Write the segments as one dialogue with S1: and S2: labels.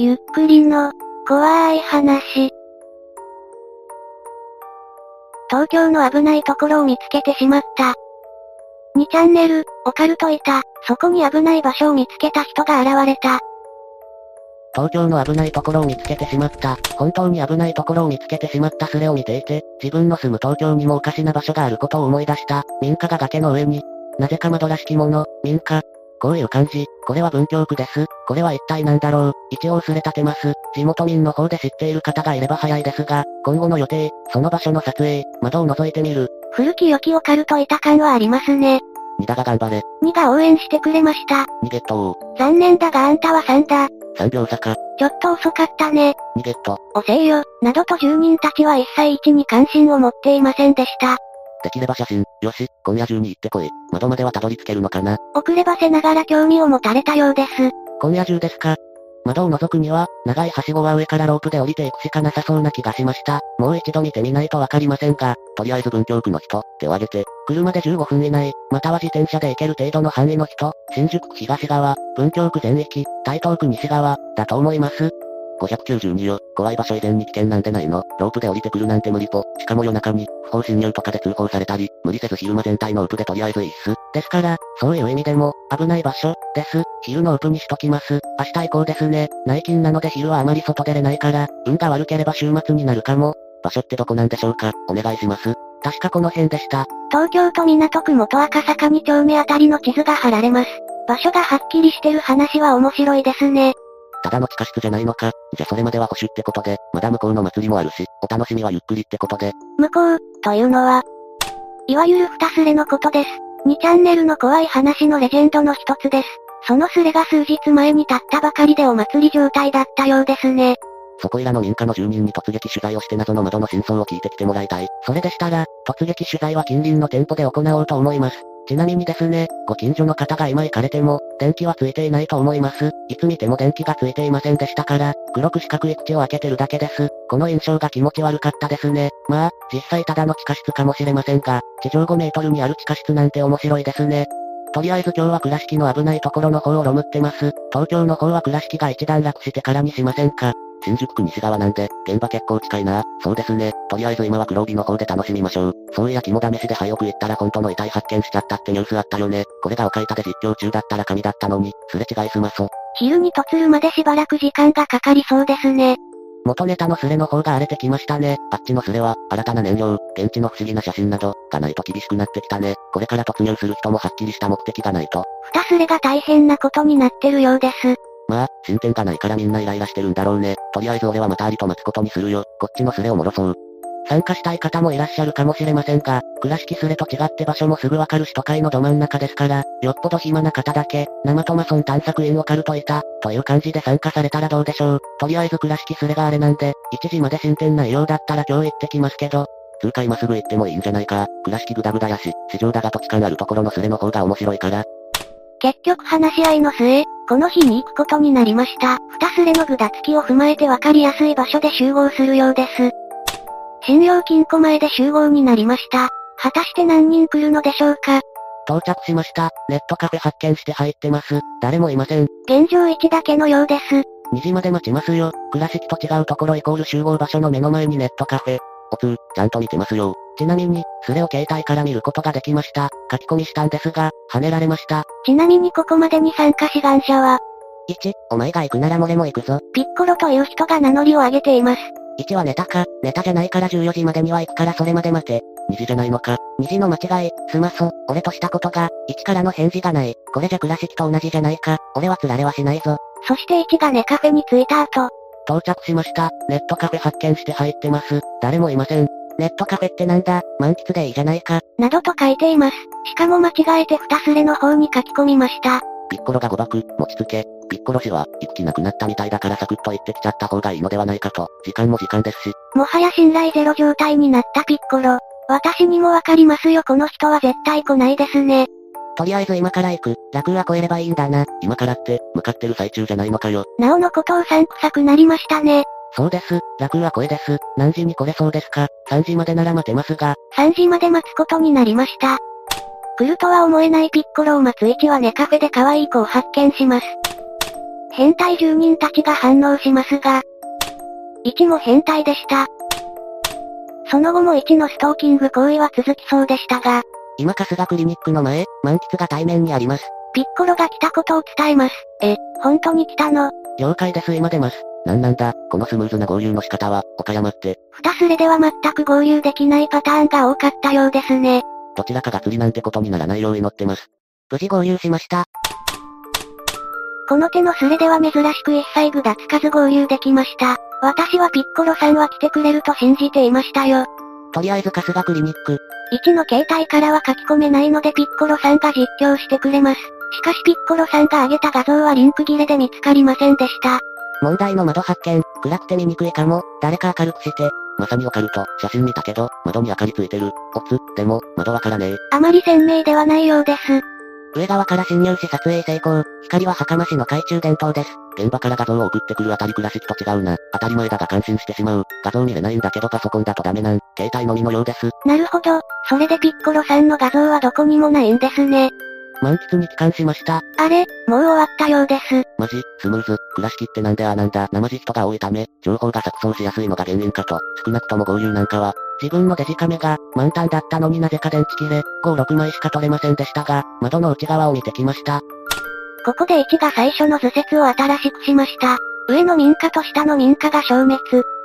S1: ゆっくりの、怖い話。東京の危ないところを見つけてしまった。2チャンネル、オカルトいた、そこに危ない場所を見つけた人が現れた。
S2: 東京の危ないところを見つけてしまった。本当に危ないところを見つけてしまったスレを見ていて、自分の住む東京にもおかしな場所があることを思い出した。民家が崖の上に。なぜか窓らしきもの、民家。こういう感じ。これは文京区です。これは一体何だろう。一応すれ立てます。地元民の方で知っている方がいれば早いですが、今後の予定、その場所の撮影、窓を覗いてみる。
S1: 古き良きオカルトいた感はありますね。
S2: 2だが頑張れ。
S1: 2が応援してくれました。
S2: 2ゲット
S1: 残念だがあんたは3だ。
S2: 3秒差か。
S1: ちょっと遅かったね。
S2: 2ゲット。
S1: おせいよ、などと住人たちは一切位置に関心を持っていませんでした。
S2: できれば写真、よし、今夜中に行ってこい。窓まではたどり着けるのかな
S1: 遅ればせながら興味を持たれたようです。
S2: 今夜中ですか窓を覗くには、長いはしごは上からロープで降りていくしかなさそうな気がしました。もう一度見てみないとわかりませんが、とりあえず文京区の人、手を挙げて、車で15分以内、または自転車で行ける程度の範囲の人、新宿区東側、文京区全域、台東区西側、だと思います。592よ。怖い場所以前に危険なんてないの？ロープで降りてくるなんて無理ぽ。しかも夜中に、不法侵入とかで通報されたり、無理せず昼間全体のオープでとりあえずいいっす。ですから、そういう意味でも、危ない場所、です。昼のオープにしときます。明日以降ですね。内勤なので昼はあまり外出れないから、運が悪ければ週末になるかも。場所ってどこなんでしょうか？お願いします。確かこの辺でした。
S1: 東京都港区元赤坂2丁目あたりの地図が貼られます。場所がはっきりしてる話は面白いですね。
S2: ただの地下室じゃないのか。じゃそれまでは保守ってことで、まだ向こうの祭りもあるし、お楽しみはゆっくりってことで。
S1: 向こう、というのは、いわゆる二スレのことです。2チャンネルの怖い話のレジェンドの一つです。そのスレが数日前に経ったばかりでお祭り状態だったようですね。
S2: そこいらの民家の住人に突撃取材をして謎の窓の真相を聞いてきてもらいたい。それでしたら、突撃取材は近隣の店舗で行おうと思います。ちなみにですね、ご近所の方が今行かれても、電気はついていないと思います。いつ見ても電気がついていませんでしたから、黒く四角い口を開けてるだけです。この印象が気持ち悪かったですね。まあ、実際ただの地下室かもしれませんが、地上5メートルにある地下室なんて面白いですね。とりあえず今日は倉敷の危ないところの方をロムってます。東京の方は倉敷が一段落してからにしませんか。新宿区西側なんで、現場結構近いな。そうですね。とりあえず今は黒帯の方で楽しみましょう。そういや肝試しで早く行ったら本当の遺体発見しちゃったってニュースあったよね。これが岡板で実況中だったら神だったのに、すれ違いすまそ。
S1: 昼に突るまでしばらく時間がかかりそうですね。
S2: 元ネタのスレの方が荒れてきましたね。あっちのスレは、新たな燃料、現地の不思議な写真など、がないと厳しくなってきたね。これから突入する人もはっきりした目的がないと。
S1: 二スレが大変なことになってるようです。
S2: まあ、進展がないからみんなイライラしてるんだろうね。とりあえず俺はまたありと待つことにするよ。こっちのスレを戻そう。参加したい方もいらっしゃるかもしれませんが、倉敷スレと違って場所もすぐわかる首都会のど真ん中ですから、よっぽど暇な方だけ、生トマソン探索員オカルトいた、という感じで参加されたらどうでしょう。とりあえず倉敷スレがあれなんで、1時まで進展ないようだったら今日行ってきますけど、通過今すぐ行ってもいいんじゃないか。倉敷グダグダやし、市場だが土地勘あるところのスレの方が面白いから。
S1: 結局話し合いの末、この日に行くことになりました。二スレのぐだつきを踏まえてわかりやすい場所で集合するようです。信用金庫前で集合になりました。果たして何人来るのでしょうか？
S2: 到着しました。ネットカフェ発見して入ってます。誰もいません。
S1: 現状1だけのようです。
S2: 2時まで待ちますよ。倉敷と違うところイコール集合場所の目の前にネットカフェ。おつー、ちゃんと見てますよ。ちなみに、スレを携帯から見ることができました。書き込みしたんですが、跳ねられました。
S1: ちなみにここまでに参加志願者は、
S2: 1、お前が行くなら俺も行くぞ。
S1: ピッコロという人が名乗りを上げています。
S2: 1はネタか、ネタじゃないから14時までには行くからそれまで待て。2時じゃないのか。2時の間違い、すまそ、俺としたことが、1からの返事がない。これじゃ倉敷と同じじゃないか。俺は釣られはしないぞ。
S1: そして1がネカフェに着いた後。
S2: 到着しました。ネットカフェ発見して入ってます。誰もいません。ネットカフェってなんだ、満喫でいいじゃないか。
S1: などと書いています。しかも間違えて二スレの方に書き込みました。
S2: ピッコロが誤爆、持ちつけ、ピッコロ氏は、行く気なくなったみたいだからサクッと言ってきちゃった方がいいのではないかと。時間も時間ですし。
S1: もはや信頼ゼロ状態になったピッコロ。私にもわかりますよこの人は絶対来ないですね。
S2: とりあえず今から行く。楽は超えればいいんだな。今からって、向かってる最中じゃないのかよ。
S1: なおのことをさんくさくなりましたね。
S2: そうです。楽は声です。何時に来れそうですか ?3 時までなら待てますが。
S1: 3時まで待つことになりました。来るとは思えないピッコロを待つ位置はネカフェで可愛い子を発見します。変態住人たちが反応しますが、1も変態でした。その後も1のストーキング行為は続きそうでしたが、
S2: 今春日クリニックの前、満喫が対面にあります。
S1: ピッコロが来たことを伝えます。え、本当に来たの？
S2: 了解です今出ます。なんなんだ、このスムーズな合流の仕方は、岡山って。
S1: 二スレでは全く合流できないパターンが多かったようですね。
S2: どちらかが釣りなんてことにならないよう祈ってます。無事合流しました。
S1: この手のスレでは珍しく一切具がつかず合流できました。私はピッコロさんは来てくれると信じていましたよ。
S2: とりあえず春日クリニック。
S1: 1の携帯からは書き込めないのでピッコロさんが実況してくれます。しかしピッコロさんが上げた画像はリンク切れで見つかりませんでした。
S2: 問題の窓発見、暗くて見にくいかも、誰か明るくして。まさにオカルト、写真見たけど、窓に明かりついてる。おつ、でも、窓わからねえ。
S1: あまり鮮明ではないようです。
S2: 上側から侵入し撮影成功。光は袴市の懐中電灯です。現場から画像を送ってくるあたり倉敷と違うな。当たり前だが感心してしまう。画像見れないんだけどパソコンだとダメなん。携帯のみのようです。
S1: なるほど。それでピッコロさんの画像はどこにもないんですね。
S2: 満喫に帰還しました。
S1: あれ、もう終わったようです。
S2: マジ、スムーズ、倉敷ってなんであなんだ、生地人が多いため、情報が錯綜しやすいのが原因かと、少なくとも合流なんかは、自分のデジカメが、満タンだったのになぜか電池切れ、5、6枚しか取れませんでしたが、窓の内側を見てきました。
S1: ここで1が最初の図説を新しくしました。上の民家と下の民家が消滅。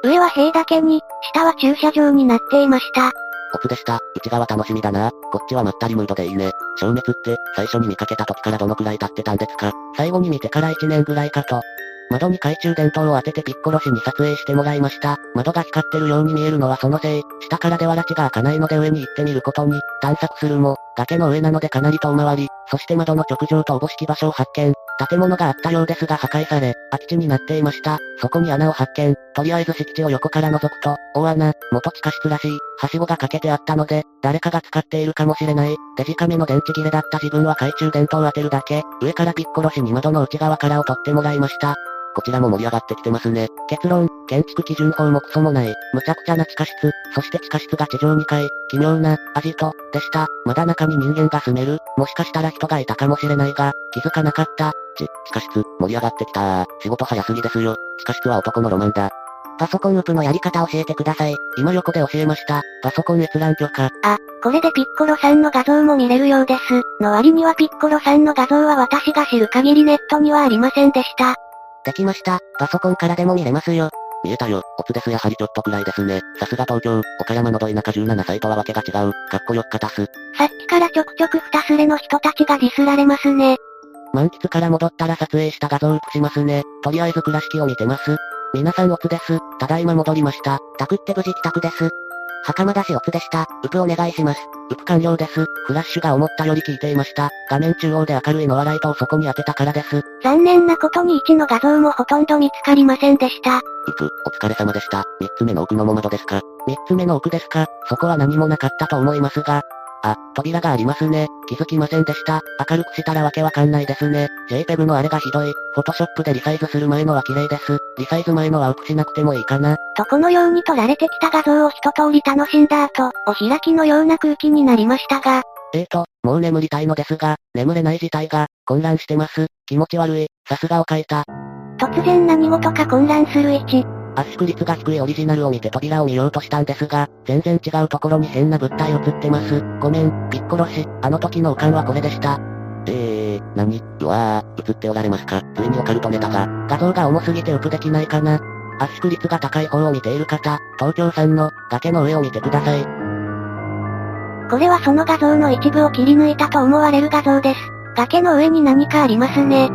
S1: 上は塀だけに、下は駐車場になっていました。
S2: オツでした。内側楽しみだな。こっちはまったりムードでいいね。消滅って、最初に見かけた時からどのくらい経ってたんですか？最後に見てから1年ぐらいかと。窓に懐中電灯を当ててピッコロ氏に撮影してもらいました。窓が光ってるように見えるのはそのせい。下からでは拉致が開かないので上に行ってみることに、探索するも、崖の上なのでかなり遠回り、そして窓の直上とおぼしき場所を発見。建物があったようですが破壊され、空き地になっていました。そこに穴を発見。とりあえず敷地を横から覗くと、大穴、元地下室らしい、はしごがかけてあったので、誰かが使っているかもしれない。デジカメの電池切れだった自分は懐中電灯を当てるだけ、上からピッコロ氏に窓の内側からを取ってもらいました。こちらも盛り上がってきてますね。結論、建築基準法もクソもない、無茶苦茶な地下室、そして地下室が地上2階、奇妙な、味と、でした。まだ中に人間が住める、もしかしたら人がいたかもしれないが、気づかなかった。ち、地下室、盛り上がってきた仕事早すぎですよ。地下室は男のロマンだ。パソコンウプのやり方教えてください。今横で教えました。パソコン閲覧許可。
S1: あ、これでピッコロさんの画像も見れるようです。の割にはピッコロさんの画像は私が知る限りネットにはありませんでした。
S2: できました。パソコンからでも見れますよ。見えたよ。オツですやはりちょっとくらいですね。さすが東京、岡山のど田舎17歳とはわけが違う。かっこよっかたす。
S1: さっきからちょくちょく二スレの人たちがディスられますね。
S2: 満喫から戻ったら撮影した画像を写しますね。とりあえず倉敷を見てます。皆さんオツです。ただいま戻りました。宅って無事帰宅です。袴田氏オツでした。ウプお願いします。ウプ完了です。フラッシュが思ったより効いていました。画面中央で明るいのはライトをそこに当てたからです。
S1: 残念なことに1の画像もほとんど見つかりませんでした。ウ
S2: プ、お疲れ様でした。3つ目の奥のも窓ですか ?3 つ目の奥ですかそこは何もなかったと思いますが、あ、扉がありますね。気づきませんでした。明るくしたらわけわかんないですね。JPEG のあれがひどい。フォトショップでリサイズする前のは綺麗です。リサイズ前のは薄くしなくてもいいかな。
S1: とこのように撮られてきた画像を一通り楽しんだ後、お開きのような空気になりましたが。
S2: えーと、もう眠りたいのですが、眠れない事態が、混乱してます。気持ち悪い。さすがを書いた。
S1: 突然何事か混乱する位置。
S2: 圧縮率が低いオリジナルを見て扉を見ようとしたんですが、全然違うところに変な物体映ってます。ごめん、ピッコロ氏、あの時の浮かんはこれでした。えー、何？うわー、映っておられますか？ついにオカルトネタが。画像が重すぎてウプできないかな圧縮率が高い方を見ている方、東京さんの崖の上を見てください。
S1: これはその画像の一部を切り抜いたと思われる画像です。崖の上に何かありますね。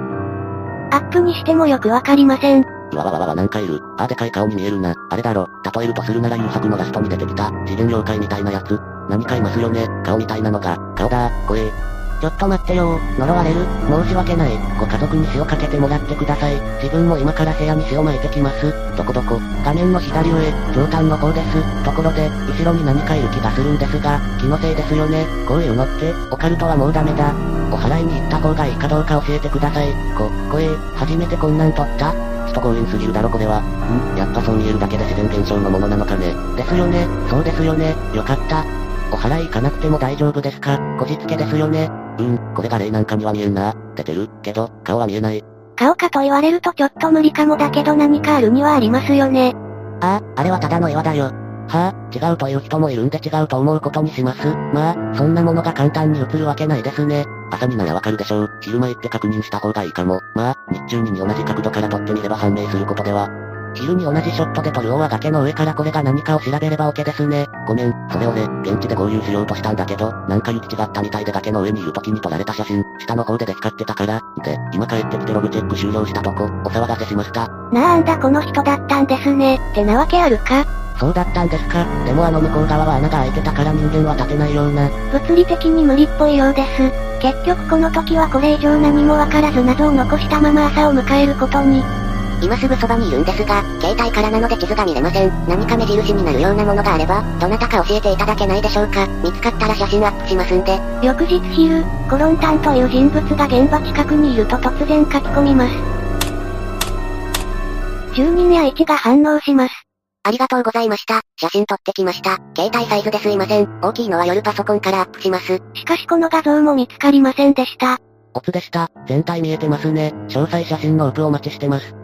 S1: アップにしてもよくわかりません。
S2: うわわわわわなんかいる。あでかい顔に見えるな。あれだろ。例えるとするなら誘白のラストに出てきた、次元妖怪みたいなやつ。何かいますよね。顔みたいなのが。顔だー、怖え。
S1: ちょっと待ってよ呪われる？申し訳ない。
S2: ご家族に塩かけてもらってください。自分も今から部屋に塩撒いてきます。どこどこ画面の左上、上端の方です。ところで、後ろに何かいる気がするんですが、気のせいですよね。こういうのって、オカルトはもうダメだ。お祓いに行った方がいいかどうか教えてください。こ、こえ、初めてこんなん撮った人強引すぎるだろこれは。ん？やっぱそう見えるだけで自然現象のものなのかね。ですよね、そうですよね、よかった。お祓い行かなくても大丈夫ですか？こじつけですよね。うん、これが霊なんかには見えんな。出てる、けど、顔は見えない。
S1: 顔かと言われるとちょっと無理かもだけど何かあるにはありますよね。
S2: ああ、あれはただの岩だよ。はあ、違うという人もいるんで違うと思うことにします。まあ、そんなものが簡単に映るわけないですね。朝にならわかるでしょう。昼前って確認した方がいいかも。まあ、日中に同じ角度から撮ってみれば判明することでは。昼に同じショットで撮る王は崖の上からこれが何かを調べればオ OK ですね。ごめん、それ俺、現地で合流しようとしたんだけど、なんか行き違ったみたいで崖の上にいる時に撮られた写真、下の方でで光ってたから、で、今帰ってきてログチェック終了したとこ、お騒がせしました。
S1: なんだこの人だったんですね、ってなわけあるか？
S2: そうだったんですか。でもあの向こう側は穴が開いてたから人間は立てないような。
S1: 物理的に無理っぽいようです。結局この時はこれ以上何もわからず謎を残したまま朝を迎えることに。
S3: 今すぐそばにいるんですが、携帯からなので地図が見れません。何か目印になるようなものがあれば、どなたか教えていただけないでしょうか。見つかったら写真アップしますんで。
S1: 翌日昼、コロンタンという人物が現場近くにいると突然書き込みます。住人や位置が反応します。
S3: ありがとうございました。写真撮ってきました。携帯サイズですいません。大きいのは夜パソコンからアップします。
S1: しかしこの画像も見つかりませんでした。
S2: オツでした。全体見えてますね。詳細写真のウプお待ちしてます。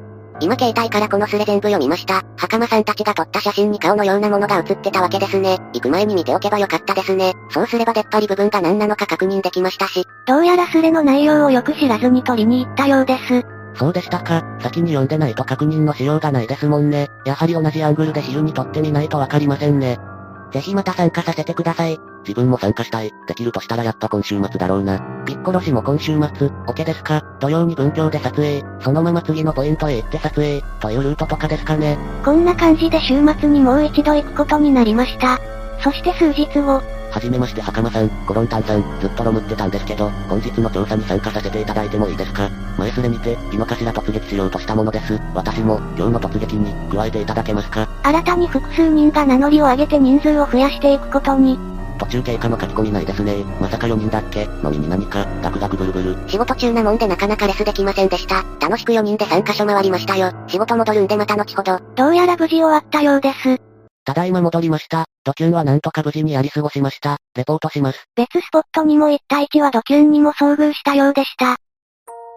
S3: 今携帯からこのスレ全部読みました。袴さんたちが撮った写真に顔のようなものが写ってたわけですね。行く前に見ておけばよかったですね。そうすれば出っ張り部分が何なのか確認できましたし。
S1: どうやらスレの内容をよく知らずに撮りに行ったようです。
S2: そうでしたか。先に読んでないと確認のしようがないですもんね。やはり同じアングルで昼に撮ってみないとわかりませんね。
S3: ぜひまた参加させてください。
S2: 自分も参加したい。できるとしたらやっぱ今週末だろうな。ピッコロ氏も今週末、オケですか土曜に文教で撮影、そのまま次のポイントへ行って撮影、というルートとかですかね。
S1: こんな感じで週末にもう一度行くことになりました。そして数日後、
S2: はじめまして袴さん、コロンタンさん、ずっとロムってたんですけど、本日の調査に参加させていただいてもいいですか？前すれにて、井の頭突撃しようとしたものです。私も、今日の突撃に、加えていただけますか？
S1: 新たに複数人が名乗りを上げて人数を増やしていくことに。
S2: 途中経過の書き込みないですね。まさか4人だっけ？の耳何か、ガクガクブルブル。
S3: 仕事中なもんでなかなかレスできませんでした。楽しく4人で3カ所回りましたよ。仕事戻るんでまた後ほど。
S1: どうやら無事終わったようです。
S2: ただいま戻りました。ドキュンはなんとか無事にやり過ごしました。レポートします。
S1: 別スポットにも1対1はドキュンにも遭遇したようでした。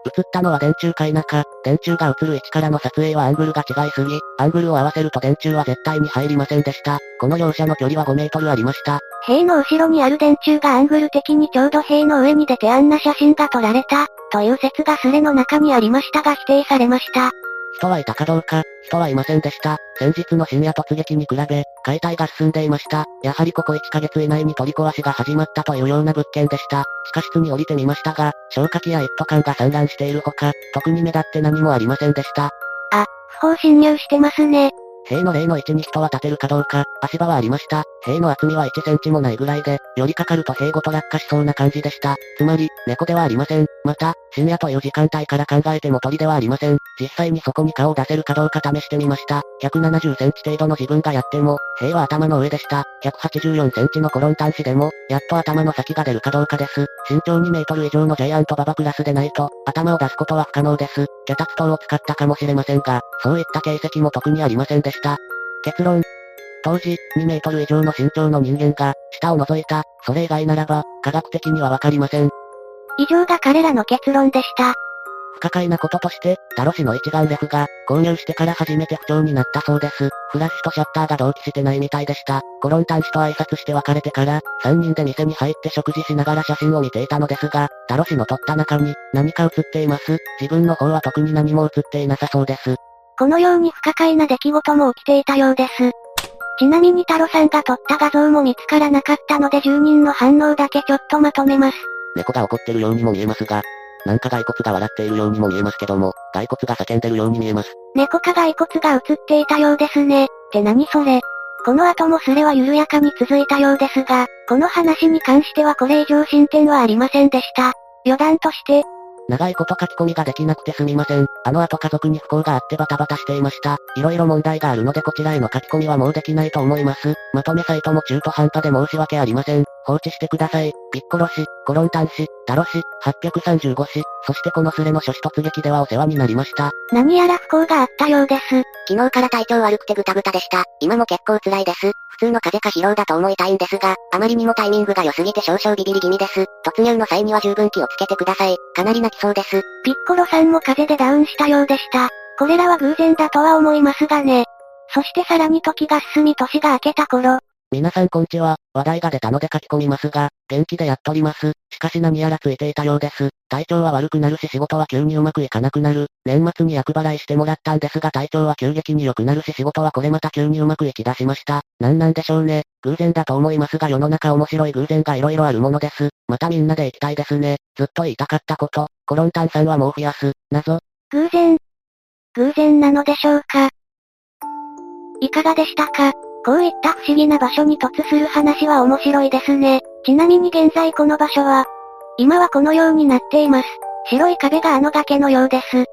S2: 映ったのは電柱い中、電柱が映る位置からの撮影はアングルが違いすぎ、アングルを合わせると電柱は絶対に入りませんでした。この両者の距離は5メートルありました。
S1: 塀の後ろにある電柱がアングル的にちょうど塀の上に出てあんな写真が撮られた、という説がスレの中にありましたが否定されました。
S2: 人はいたかどうか、人はいませんでした。先日の深夜突撃に比べ、解体が進んでいました。やはりここ1ヶ月以内に取り壊しが始まったというような物件でした。地下室に降りてみましたが、消火器や一斗缶が散乱しているほか、特に目立って何もありませんでした。
S1: あ、不法侵入してますね。
S2: 塀の例の位置に人は立てるかどうか、足場はありました。塀の厚みは1センチもないぐらいで、寄りかかると塀ごと落下しそうな感じでした。つまり、猫ではありません。また、深夜という時間帯から考えても鳥ではありません。実際にそこに顔を出せるかどうか試してみました。170センチ程度の自分がやっても、塀は頭の上でした。184センチのコロン端子でも、やっと頭の先が出るかどうかです。身長2メートル以上のジャイアントババクラスでないと、頭を出すことは不可能です。脚立刀を使ったかもしれませんが、そういった形跡も特にありませんでした。結論。当時、2メートル以上の身長の人間が、下を覗いた、それ以外ならば、科学的にはわかりません。
S1: 以上が彼らの結論でした。
S2: 不可解なこととして、タロ氏の一眼レフが、購入してから初めて不調になったそうです。フラッシュとシャッターが同期してないみたいでした。コロン端子と挨拶して別れてから、3人で店に入って食事しながら写真を見ていたのですが、タロ氏の撮った中に、何か写っています。自分の方は特に何も写っていなさそうです。
S1: このように不可解な出来事も起きていたようです。ちなみにタロさんが撮った画像も見つからなかったので住人の反応だけちょっとまとめます。
S2: 猫が怒ってるようにも見えますが、なんか骸骨が笑っているようにも見えますけども、骸骨が叫んでるように見えます。
S1: 猫か骸骨が映っていたようですね。って何それ。この後もスレは緩やかに続いたようですが、この話に関してはこれ以上進展はありませんでした。余談として、
S2: 長いこと書き込みができなくてすみません。あの後家族に不幸があってバタバタしていました。色々問題があるのでこちらへの書き込みはもうできないと思います。まとめサイトも中途半端で申し訳ありません。放置してください。ピッコロ氏、コロンタン氏、タロ氏、835氏、そしてこのスレの諸子突撃ではお世話になりました。
S1: 何やら不幸があったようです。
S3: 昨日から体調悪くてぐたぐたでした。今も結構辛いです。普通の風邪か疲労だと思いたいんですが、あまりにもタイミングが良すぎて少々ビビり気味です。突入の際には十分気をつけてください。かなり泣きそうです。
S1: ピッコロさんも風邪でダウンしたようでした。これらは偶然だとは思いますがね。そしてさらに時が進み年が明けた頃、
S2: 皆さんこんちは、話題が出たので書き込みますが、元気でやっとります。しかし何やらついていたようです。体調は悪くなるし仕事は急にうまくいかなくなる。年末に厄払いしてもらったんですが体調は急激に良くなるし仕事はこれまた急にうまくいき出しました。なんなんでしょうね。偶然だと思いますが世の中面白い偶然が色々あるものです。またみんなで行きたいですね。ずっと言いたかったこと。コロンタンさんはモーフィアス。謎。
S1: 偶然。偶然なのでしょうかいかがでしたかこういった不思議な場所に突する話は面白いですね。ちなみに現在この場所は、今はこのようになっています。白い壁があの崖のようです。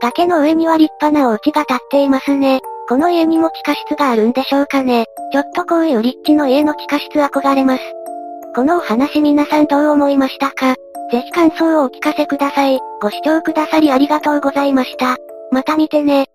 S1: 崖の上には立派なお家が建っていますね。この家にも地下室があるんでしょうかね。ちょっとこういう立地の家の地下室憧れます。このお話皆さんどう思いましたか？ぜひ感想をお聞かせください。ご視聴くださりありがとうございました。また見てね。